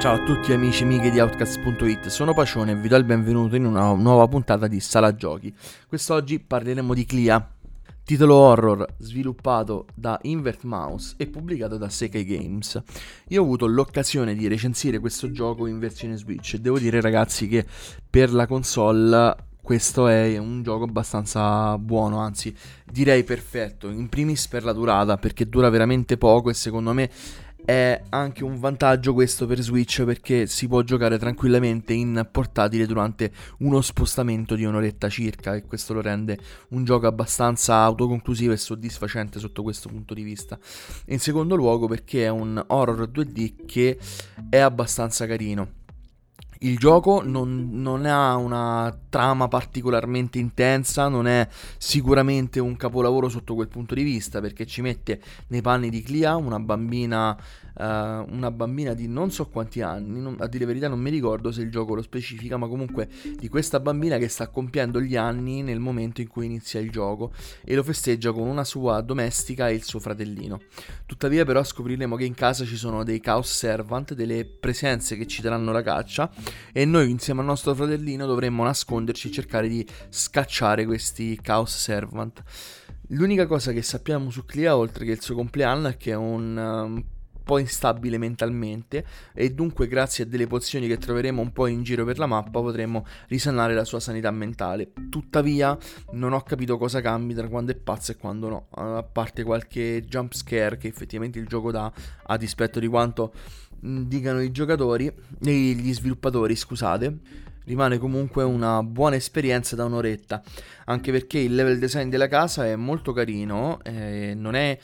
Ciao a tutti amici e amiche di Outcast.it, sono Pacione e vi do il benvenuto in una nuova puntata di Sala Giochi. Quest'oggi parleremo di Clia, titolo horror sviluppato da Invert Mouse e pubblicato da Sekai Games. Io ho avuto l'occasione di recensire questo gioco in versione Switch e devo dire ragazzi che per la console questo è un gioco abbastanza buono, anzi direi perfetto, in primis per la durata perché dura veramente poco e secondo me è anche un vantaggio questo per Switch perché si può giocare tranquillamente in portatile durante uno spostamento di un'oretta circa e questo lo rende un gioco abbastanza autoconclusivo e soddisfacente sotto questo punto di vista. In secondo luogo perché è un horror 2D che è abbastanza carino il gioco non, non, ha una trama particolarmente intensa, non è sicuramente un capolavoro sotto quel punto di vista, perché ci mette nei panni di Clia, una bambina uh, una bambina di non so quanti anni, non, a dire la verità non mi ricordo se il gioco lo specifica, ma comunque di questa bambina che sta compiendo gli anni nel momento in cui inizia il gioco e lo festeggia con una sua domestica e il suo fratellino. Tuttavia però scopriremo che in casa ci sono dei Chaos Servant, delle presenze che ci daranno la caccia e noi insieme al nostro fratellino dovremmo nasconderci e cercare di scacciare questi Chaos Servant. L'unica cosa che sappiamo su Clea, oltre che il suo compleanno, è che è un um, po' instabile mentalmente e dunque grazie a delle pozioni che troveremo un po' in giro per la mappa potremo risanare la sua sanità mentale. Tuttavia non ho capito cosa cambi tra quando è pazzo e quando no, a parte qualche jump scare che effettivamente il gioco dà a dispetto di quanto dicano i giocatori, gli sviluppatori, scusate rimane comunque una buona esperienza da un'oretta, anche perché il level design della casa è molto carino, eh, non è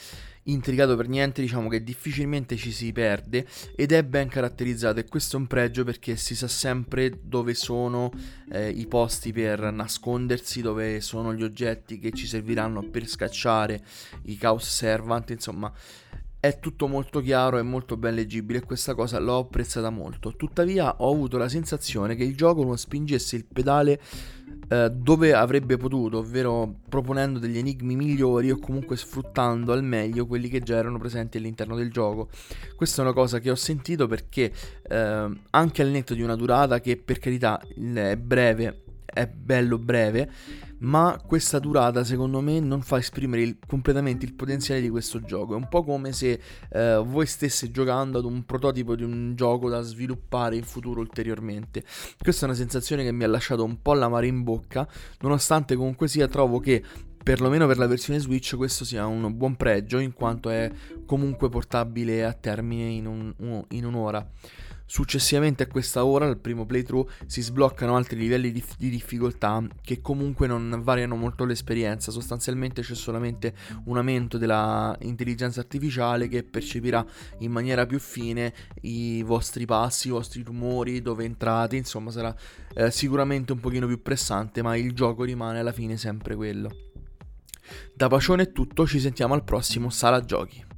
intricato per niente, diciamo che difficilmente ci si perde ed è ben caratterizzato e questo è un pregio perché si sa sempre dove sono eh, i posti per nascondersi, dove sono gli oggetti che ci serviranno per scacciare i Chaos Servant, insomma è tutto molto chiaro e molto ben leggibile e questa cosa l'ho apprezzata molto. Tuttavia ho avuto la sensazione che il gioco non spingesse il pedale eh, dove avrebbe potuto, ovvero proponendo degli enigmi migliori o comunque sfruttando al meglio quelli che già erano presenti all'interno del gioco. Questa è una cosa che ho sentito perché eh, anche al netto di una durata che per carità è breve, è bello breve, ma questa durata secondo me non fa esprimere il, completamente il potenziale di questo gioco. È un po' come se eh, voi stesse giocando ad un prototipo di un gioco da sviluppare in futuro ulteriormente. Questa è una sensazione che mi ha lasciato un po' l'amaro in bocca, nonostante comunque sia trovo che perlomeno per la versione Switch questo sia un buon pregio in quanto è comunque portabile a termine in, un, in un'ora. Successivamente a questa ora, al primo playthrough, si sbloccano altri livelli di, di, difficoltà che comunque non variano molto l'esperienza. Sostanzialmente c'è solamente un aumento della intelligenza artificiale che percepirà in maniera più fine i vostri passi, i vostri rumori, dove entrate. Insomma, sarà eh, sicuramente un pochino più pressante, ma il gioco rimane alla fine sempre quello. Da Pacione è tutto, ci sentiamo al prossimo Sala Giochi.